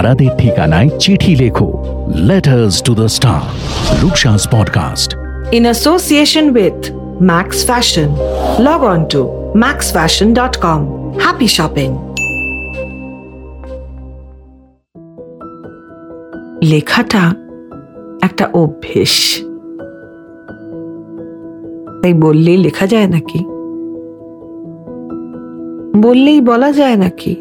তারাদের ঠিকানায় চিঠি লেখো letters to the star Rupsa's podcast in association with Max Fashion. Log on to maxfashion.com. Happy shopping! লেখাটা একটা অভ্যেস তাই বললেই লেখা যায় নাকি বললেই বলা যায় নাকি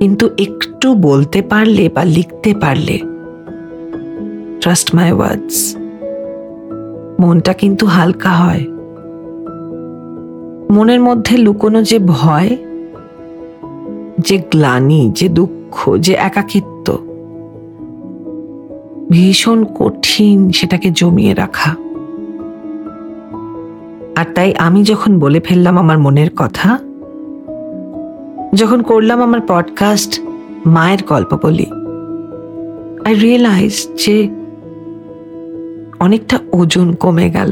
কিন্তু একটু বলতে পারলে বা লিখতে পারলে ট্রাস্ট মাই ওয়ার্ডস মনটা কিন্তু হালকা হয়। মনের মধ্যে লুকোনো যে ভয়, যে গ্লানি, যে দুঃখ, যে একাকিত্ব, ভীষণ কঠিন সেটাকে জমিয়ে রাখা। আর তাই আমি যখন বলে ফেললাম আমার মনের কথা যখন করলাম আমার পডকাস্ট মায়ের গল্প বলি আই রিয়েলাইজ যে অনেকটা ওজন কমে গেল।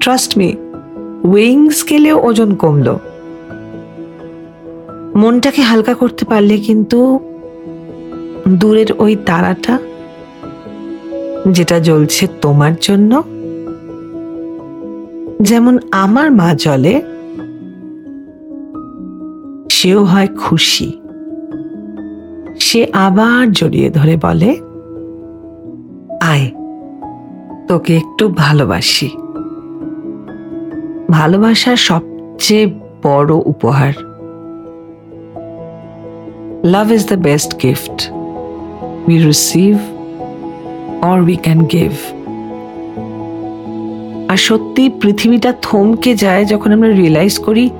ট্রাস্ট মি ওয়েইং স্কেলেও ওজন কমলো। মনটাকে হালকা করতে পারলে কিন্তু দূরের ওই তারাটা যেটা জ্বলছে তোমার জন্য, যেমন আমার মা জলে সেও হয় খুশি। সে আবার জড়িয়ে ধরে বলে, আয়, তোকে একটু ভালোবাসি। ভালোবাসার সবচেয়ে বড় উপহার। Love is the best gift we receive or we can give আর সত্যি পৃথিবীটা থমকে যায় যখন আমরা রিয়েলাইজ করি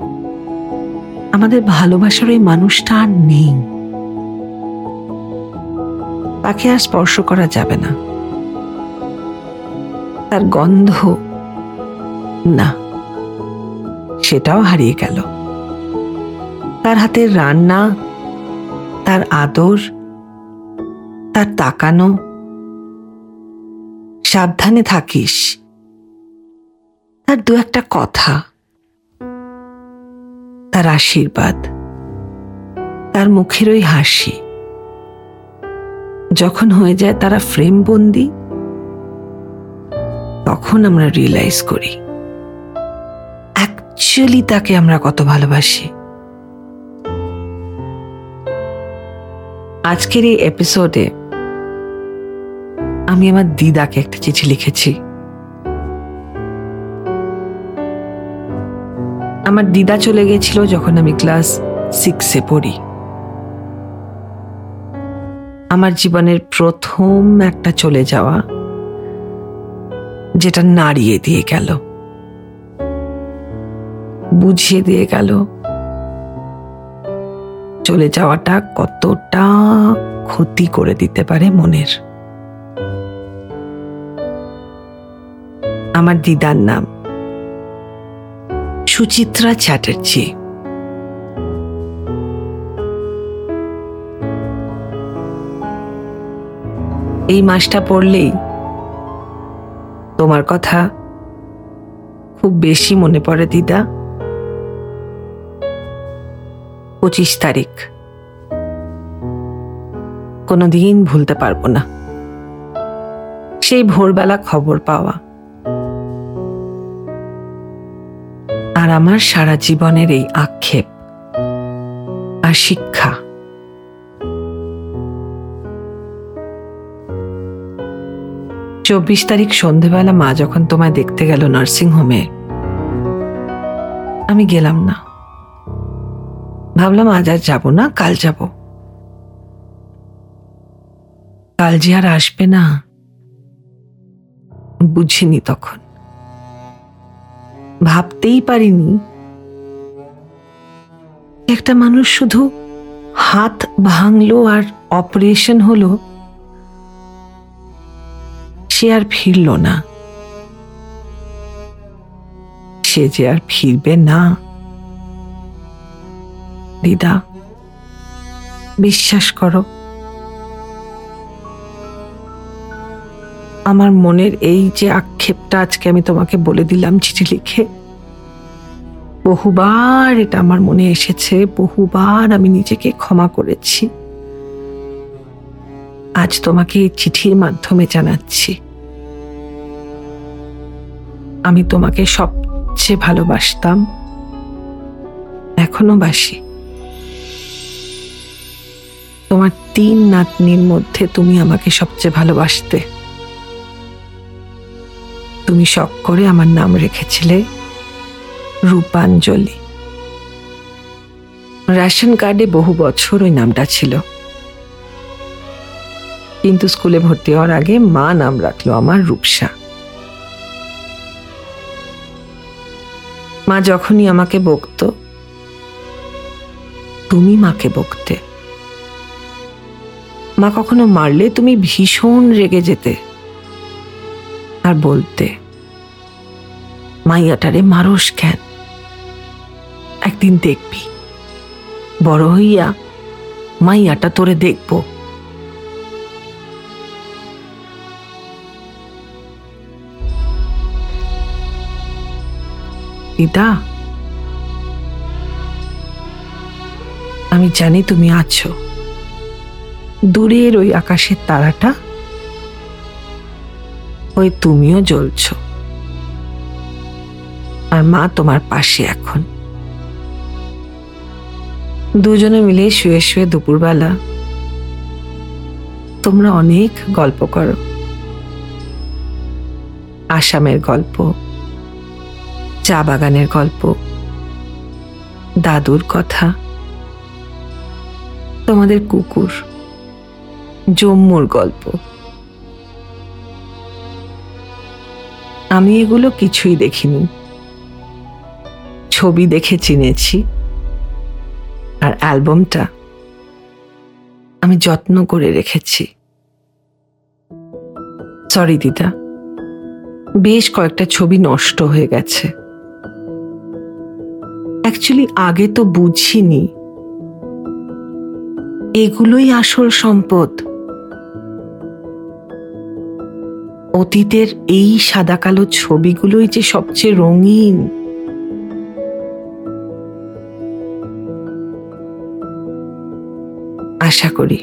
আমাদের ভালোবাসার ওই মানুষটা আর নেই। তাকে আর স্পর্শ করা যাবে না। তার গন্ধ না, সেটাও হারিয়ে গেল। তার হাতের রান্না, তার আদর, তার তাকানো, সাবধানে থাকিস। তার দু একটা কথা তার আশীর্বাদ। তার মুখের ওই হাসি। যখন হয়ে যায় তারা ফ্রেম বন্দি তখন আমরা রিয়েলাইজ করি অ্যাকচুয়ালি তাকে আমরা কত ভালোবাসি। আজকের এই এপিসোডে আমি আমার দিদাকে একটা চিঠি লিখেছি। আমার দিদা চলে গেছিল যখন আমি ক্লাস সিক্সে পড়ি। আমার জীবনের প্রথম একটা চলে যাওয়া, যেটা নাড়িয়ে দিয়ে গেল। বুঝিয়ে দিয়ে গেল। চলে যাওয়াটা কতটা ক্ষতি করে দিতে পারে মনের। আমার দিদার নাম সুচিত্রা চ্যাটার্জি। এই মাসটা পড়লেই তোমার কথা খুব বেশি মনে পড়ে দিদা। পঁচিশ তারিখ। কোনোদিন ভুলতে পারব না। সেই ভোরবেলা খবর পাওয়া। আর আমার সারা জীবনের এই আক্ষেপ আর শিক্ষা। চব্বিশ তারিখ সন্ধেবেলা মা যখন তোমায় দেখতে গেল নার্সিং হোমে, আমি গেলাম না। ভাবলাম আজ আর যাব না, কাল যাব। কাল যে আর আসবে না, বুঝিনি তখন। ভাবতেই পারিনি। একটা মানুষ শুধু হাত ভাঙলো আর অপারেশন হলো, সে আর ফিরল না। সে যে আর ফিরবে না। দিদা, বিশ্বাস করো আমার মনের এই যে আক্ষেপটা আজকে আমি তোমাকে বলে দিলাম চিঠি লিখে, বহুবার এটা আমার মনে এসেছে, বহুবার আমি নিজেকে ক্ষমা করেছি। আজ তোমাকে এই চিঠির মাধ্যমে জানাচ্ছি। আমি তোমাকে সবচেয়ে ভালোবাসতাম। এখনও বাসি। তোমার তিন নাতনির মধ্যে তুমি আমাকে সবচেয়ে ভালোবাসতে। তুমি শখ করে আমার নাম রেখেছিলে রূপাঞ্জলি। রেশন কার্ডে বহু বছর ওই নামটা ছিল। কিন্তু স্কুলে ভর্তি হওয়ার আগে মা নাম রাখল আমার রূপসা। মা যখনই আমাকে বকতো, তুমি মাকে বকতে। মা কখনো মারলে তুমি ভীষণ রেগে যেতে আর বলতে। মাইয়াটারে মারস কেন? একদিন দেখবি। বড় হইয়া মাইয়াটা তোরে দেখব। দিদা আমি জানি তুমি আছো। দূরের ওই আকাশের তারাটা, ওই তুমিও জ্বলছ। আর মা তোমার পাশে এখন। দুজনে মিলে শুয়ে শুয়ে দুপুরবেলা। তোমরা অনেক গল্প করো। আসামের গল্প, চা বাগানের গল্প, দাদুর কথা, তোমাদের কুকুর, জম্মুর গল্প। আমি এগুলো কিছুই দেখিনি। ছবি দেখে চিনেছি। আর অ্যালবামটা আমি যত্ন করে রেখেছি। সরি দিদা, বেশ কয়েকটা ছবি নষ্ট হয়ে গেছে। অ্যাকচুয়ালি আগে তো বুঝিনি। এগুলোই আসল সম্পদ। অতীতের এই সাদা কালো ছবিগুলোই যে সবচেয়ে রঙিন। আশা করি।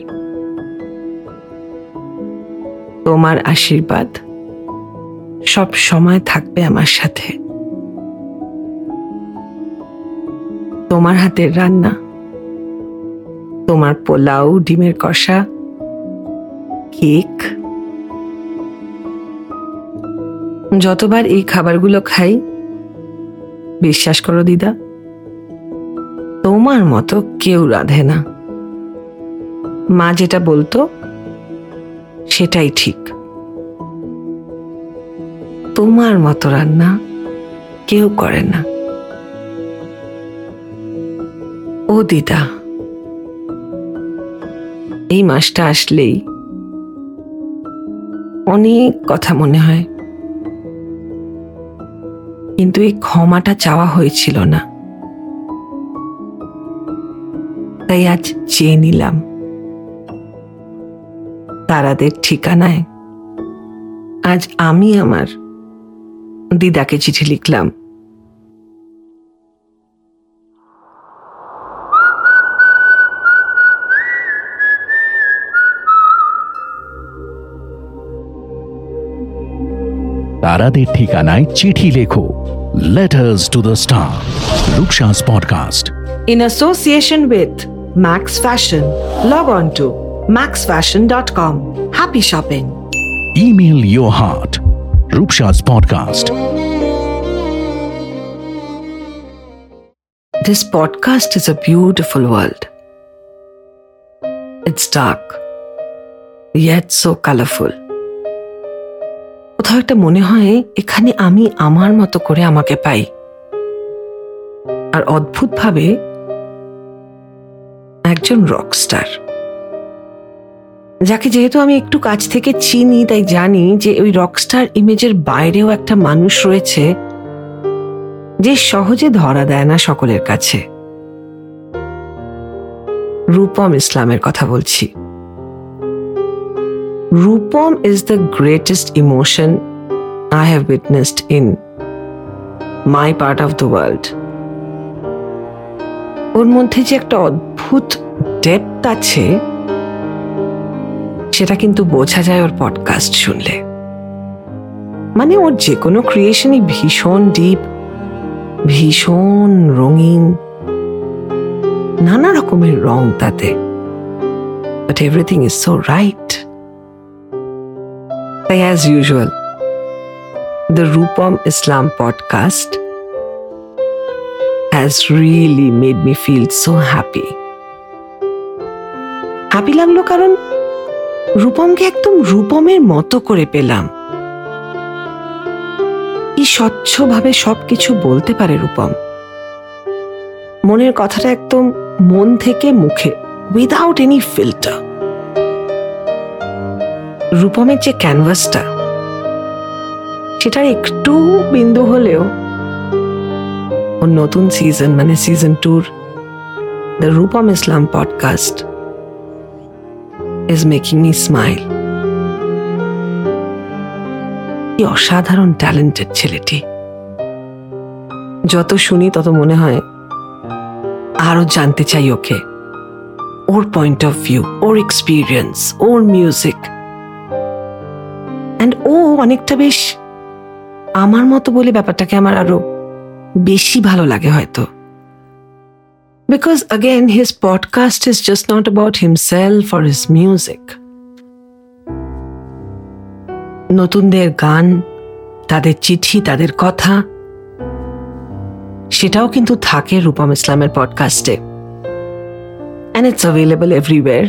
তোমার আশীর্বাদ সব সময় থাকবে আমার সাথে। তোমার হাতের রান্না, তোমার পোলাও, ডিমের কষা, কেক। যতবার এই খাবারগুলো খাই, বিশ্বাস করো দিদা, তোমার মতো কেউ রাধে না। মা যেটা বলতো, সেটাই ঠিক। তোমার মতো রান্না কেউ করে না। ও দিদা, এই মাসটা আসলেই অনেক কথা মনে হয়। কিন্তু এই ক্ষমাটা চাওয়া হয়েছিল না। তাই আজ চেয়ে নিলাম। তারাদের ঠিকানায়। আজ আমি আমার দিদাকে চিঠি লিখলাম। তারাদের ঠিকানায় চিঠি লেখো। Letters to the star Rupsa's podcast In association with Max Fashion, log on to maxfashion.com. Happy shopping. Email your heart Rupsa's podcast This podcast is a beautiful world. It's dark, yet so colorful. কোথাও একটা মনে হয় এখানে আমি আমার মতো করে আমাকে পাই আর অদ্ভুতভাবে একজন রকস্টার যাকে যেহেতু আমি একটু কাছ থেকে চিনি, তাই জানি যে ওই রকস্টার ইমেজের বাইরেও একটা মানুষ রয়েছে যে সহজে ধরা দেয় না সকলের কাছে। রূপম ইসলামের কথা বলছি। Rupam is the greatest emotion I have witnessed in my part of the world ওর মধ্যে যে একটা অদ্ভুত ডেপথ আছে সেটা কিন্তু বোঝা যায় ওর পডকাস্ট শুনলে। মানে ওর যে কোনো ক্রিয়েশনই ভীষণ ডিপ ভীষণ রঙিন, নানা রকমের রং তাতে। But everything is so right তাই as usual the Rupam Islam podcast has really made me feel so happy. Happy লাগল কারণ রূপমকে একদম রূপমের মতো করে পেলাম। কি স্বচ্ছভাবে সবকিছু বলতে পারে রূপম। মনের কথাটা একদম মন থেকে মুখে উইদাউট এনি ফিল্টার রূপমের যে ক্যানভাসটা সেটার একটু বিন্দু হলেও ওর নতুন সিজন মানে season two the Rupam Islam podcast is making me smile কি অসাধারণ ট্যালেন্টেড ছেলেটি। যত শুনি তত মনে হয় আরও জানতে চাই ওকে। ওর পয়েন্ট অফ ভিউ ওর এক্সপিরিয়েন্স ওর মিউজিক অ্যান্ড ও অনেকটা বেশ আমার মতো বলে ব্যাপারটাকে আমার আরও বেশি ভালো লাগে হয়তো। Because again his podcast is just not about himself or his music নতুনদের গান, তাদের চিঠি, তাদের কথা, সেটাও কিন্তু থাকে রূপম ইসলামের পডকাস্টে অ্যান্ড ইটস অ্যাভেলেবল এভরিওয়ের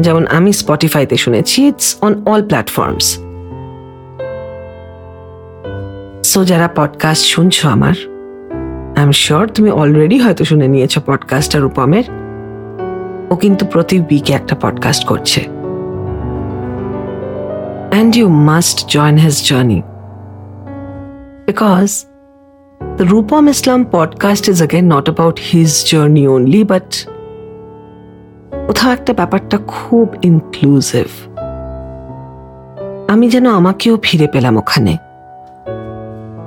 যেমন আমি স্পটিফাইতে শুনেছি it's on all platforms so যারা পডকাস্ট শুনছো আমার আই এম শিওর তুমি অলরেডি হয়তো শুনে নিয়েছো পডকাস্টটা রূপমের। ও কিন্তু প্রতি উইকে একটা পডকাস্ট করছে। And you must join his journey because The Rupam Islam podcast is again not about his journey only, but কোথাও একটা ব্যাপারটা খুব ইনক্লুসিভ আমি যেন আমাকেও ফিরে পেলাম ওখানে।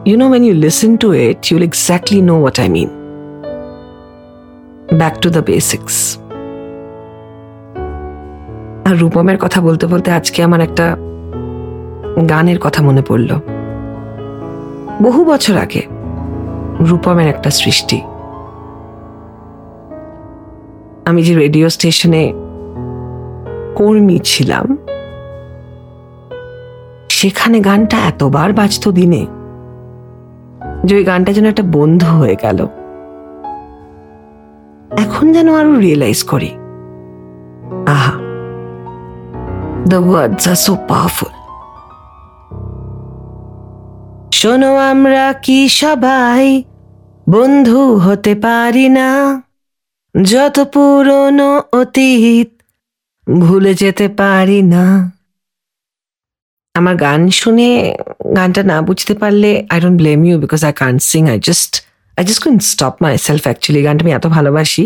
You know, when you listen to it, you'll exactly know what I mean. Back to the basics. আর রূপমের কথা বলতে বলতে আজকে আমার একটা গানের কথা মনে পড়ল বহু বছর আগে রূপমের একটা সৃষ্টি আমি যে রেডিও স্টেশনে কর্মী ছিলাম সেখানে গানটা এতবার বাজতো দিনে যে ওই গানটা যেন একটা বন্ধু হয়ে গেল। এখন যেন আরও রিয়েলাইজ করি। আহা the words are so powerful শোনো আমরা কি সবাই বন্ধু হতে পারি না? যত পুরনো অতীত ভুলে যেতে পারি না। আমার গান শুনে গানটা না বুঝতে পারলে I don't blame you because I can't sing I just I just queen stop myself actually গানটা আমি এত ভালোবাসি।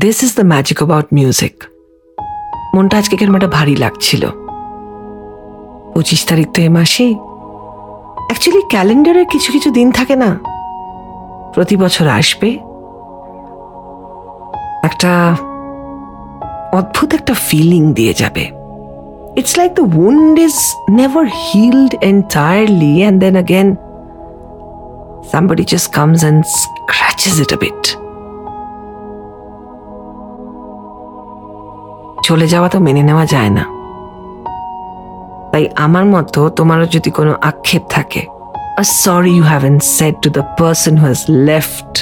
This is the magic about music মনটা আজকে কেন একটা ভারী লাগছিল? পঁচিশ তারিখ তো এ মাসেই। অ্যাকচুয়ালি ক্যালেন্ডারে কিছু কিছু দিন থাকে না। প্রতি বছর আসবে। একটা অদ্ভুত একটা ফিলিং দিয়ে যাবে। It's like the wound is never healed entirely and then again somebody just comes and scratches it a bit. চলে যাওয়া তো মেনে নেওয়া যায় না। তাই আমার মতো তোমারও যদি কোনো আক্ষেপ থাকে sorry you haven't said to the person who has left,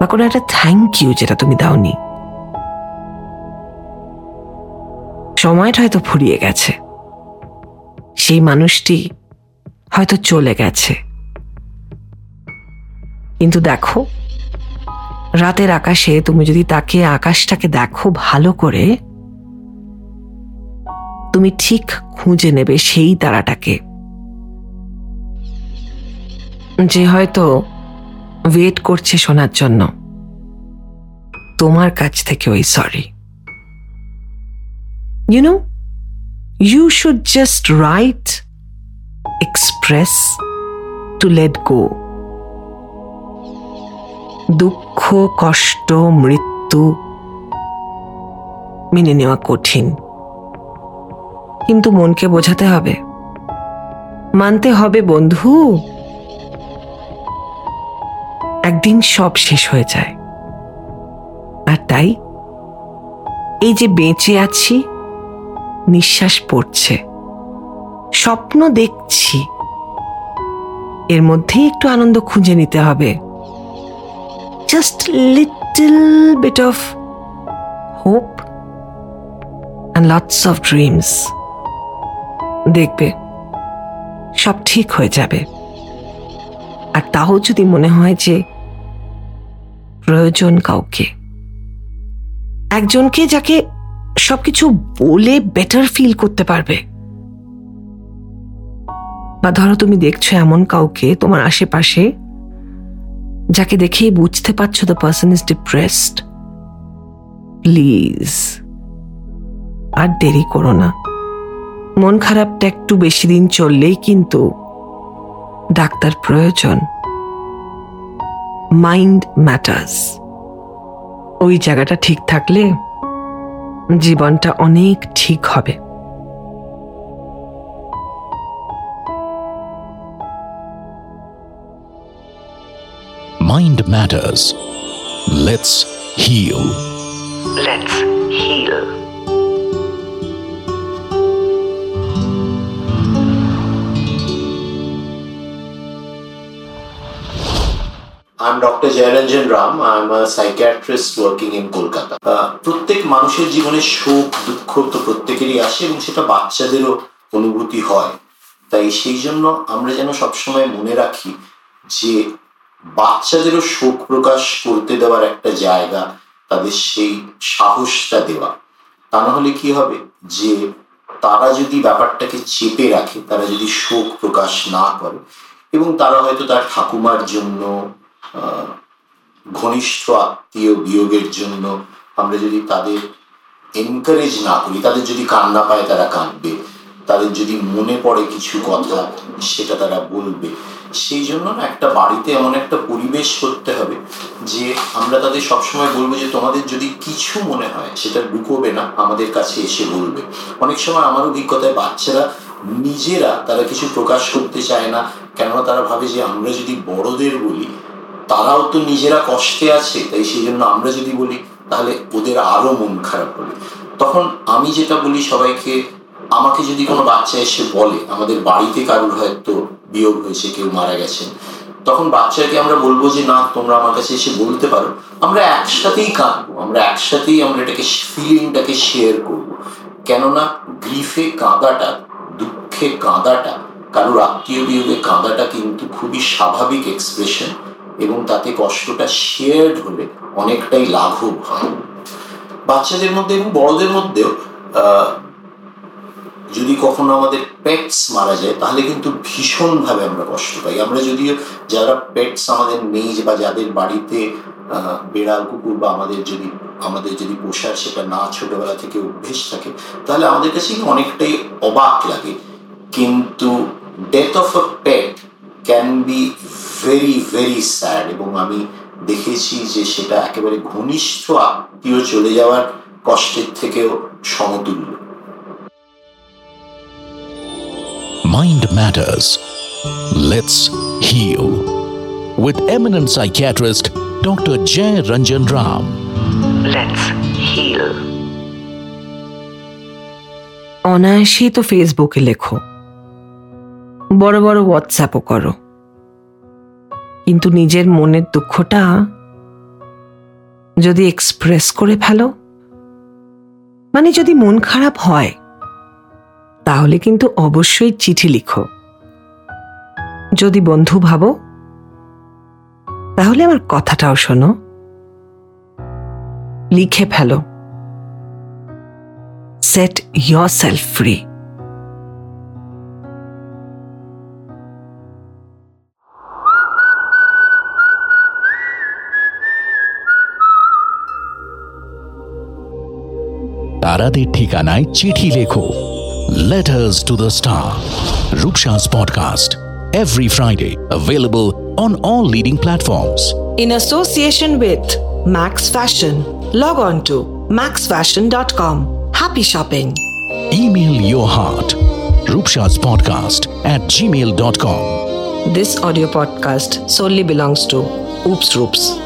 বা কোনো একটা থ্যাংক ইউ যেটা তুমি দাওনি। সময়টা হয়তো ফুরিয়ে গেছে। সেই মানুষটি হয়তো চলে গেছে। কিন্তু দেখো রাতের আকাশে তুমি যদি তাকে আকাশটাকে দেখো ভালো করে, তুমি ঠিক খুঁজে নেবে সেই তারাটাকে। যে হয়তো ওয়েট করছে শোনার জন্য। তোমার কাছ থেকে ওই sorry. You know you should just write express to let go দুঃখ, কষ্ট, মৃত্যু মেনে নেওয়া কঠিন। কিন্তু মনকে বোঝাতে হবে। মানতে হবে, বন্ধু, একদিন সব শেষ হয়ে যায়। আর তাই এই যে বেঁচে আছি, নিঃশ্বাস পড়ছে। স্বপ্ন দেখছি। এর মধ্যেই একটু আনন্দ খুঁজে নিতে হবে। Just little bit of hope and lots of dreams দেখবে, সব ঠিক হয়ে যাবে। আর তাও যদি মনে হয় যে প্রয়োজন কাউকে, একজনকে যাকে সবকিছু বলে বেটার ফিল করতে পারবে। বা ধরো তুমি দেখছ এমন কাউকে তোমার আশেপাশে যাকে দেখেই বুঝতে পারছ the person is depressed please আর দেরি করো না। মন খারাপটা একটু বেশি দিন চললেই কিন্তু ডাক্তার প্রয়োজন। মাইন্ড ম্যাটার্স ওই জায়গাটা ঠিক থাকলে জীবনটা অনেক ঠিক হবে। Mind matters. Let's heal. Let's heal. I'm Dr. Jayaranjan Ram. I'm a psychiatrist working in Kolkata. Uh, প্রত্যেক মানুষের জীবনে শোক দুঃখ তো প্রত্যেকেরই আসে এবং সেটা বাচ্চাদেরও অনুভূতি হয় তাই সেই জন্য আমরা যেন সবসময় মনে রাখি যে বাচ্চাদেরও শোক প্রকাশ করতে দেওয়ার একটা জায়গা, তাদের সেই সাহসটা দেওয়া। তা না হলে কি হবে? যে তারা যদি ব্যাপারটাকে চেপে রাখে, তারা যদি শোক প্রকাশ না করে, এবং তারা হয়তো তার ঠাকুমার জন্য ঘনিষ্ঠ আত্মীয় বিয়োগের জন্য আমরা যদি তাদের এনকারেজ না করি, তাদের যদি কান্না পায়, তারা কাঁদবে। তাদের যদি মনে পড়ে কিছু কথা, সেটা তারা বলবে। সেই জন্য না একটা বাড়িতে এমন একটা পরিবেশ করতে হবে যে আমরা তাদের সবসময় বলব যে তোমাদের যদি কিছু মনে হয়, সেটা লুকোবে না, আমাদের কাছে এসে বলবে। অনেক সময় আমার অভিজ্ঞতায় বাচ্চারা নিজেরা তারা কিছু প্রকাশ করতে চায় না, কেননা তারা ভাবে যে আমরা যদি বড়দের বলি, তারাও তো নিজেরা কষ্টে আছে, তাই সেই জন্য আমরা যদি বলি, তাহলে ওদের আরও মন খারাপ হবে। তখন আমি যেটা বলি সবাইকে আমাকে যদি কোনো বাচ্চা এসে বলে, আমাদের বাড়িতে কারোর হয়তো বিয়োগ হয়েছে, কেউ মারা গেছেন তখন বাচ্চাকে আমরা বলব যে, না, তোমরা আমার কাছে এসে বলতে পারো। আমরা একসাথেই কাঁদবো, আমরা একসাথেই আমরা এটাকে ফিলিংটাকে শেয়ার করব। কেননা গ্রিফে কাঁদাটা, দুঃখে কাঁদাটা, কারোর আত্মীয় বিয়োগে কাঁদাটা কিন্তু খুবই স্বাভাবিক এক্সপ্রেশন এবং তাতে কষ্টটা শেয়ার্ড হলে অনেকটাই লাঘব হয়। বাচ্চাদের মধ্যে এবং বড়দের মধ্যেও যদি কখনো আমাদের পেটস মারা যায়, তাহলে কিন্তু ভীষণভাবে আমরা কষ্ট পাই। আমরা যদিও যারা পেটস আমাদের নেই বা যাদের বাড়িতে বেড়াল, কুকুর বা আমাদের যদি আমাদের যদি পোষার সেটা না ছোটবেলা থেকে অভ্যেস থাকে, তাহলে আমাদের কাছে অনেকটাই অবাক লাগে। কিন্তু death of a pet can be very very sad এবং আমি দেখেছি যে সেটা একেবারে ঘনিষ্ঠ আত্মীয় চলে যাওয়ার কষ্টের থেকেও সমতুল্য। Mind matters. Let's heal. With eminent psychiatrist Dr. Jay Ranjan Ram. Let's heal. অনায়াসেই তো ফেসবুকে লেখো বড় বড় হোয়াটসঅ্যাপও করো কিন্তু নিজের মনের দুঃখটা যদি এক্সপ্রেস করে ফেলো মানে যদি মন খারাপ হয় তাহলে কিন্তু অবশ্যই চিঠি লিখো। যদি বন্ধু ভাবো, তাহলে আমার কথাটাও শোনো। লিখে ফেলো। সেট ইয়োর সেলফ ফ্রি তারাদের ঠিকানায় চিঠি লেখো। Letters to the Star, Rupsha's podcast. Every Friday, available on all leading platforms. In association with Max Fashion. Log on to maxfashion.com. Happy shopping. Email your heart. Rupsha's podcast at gmail.com. This audio podcast solely belongs to Oops Roops.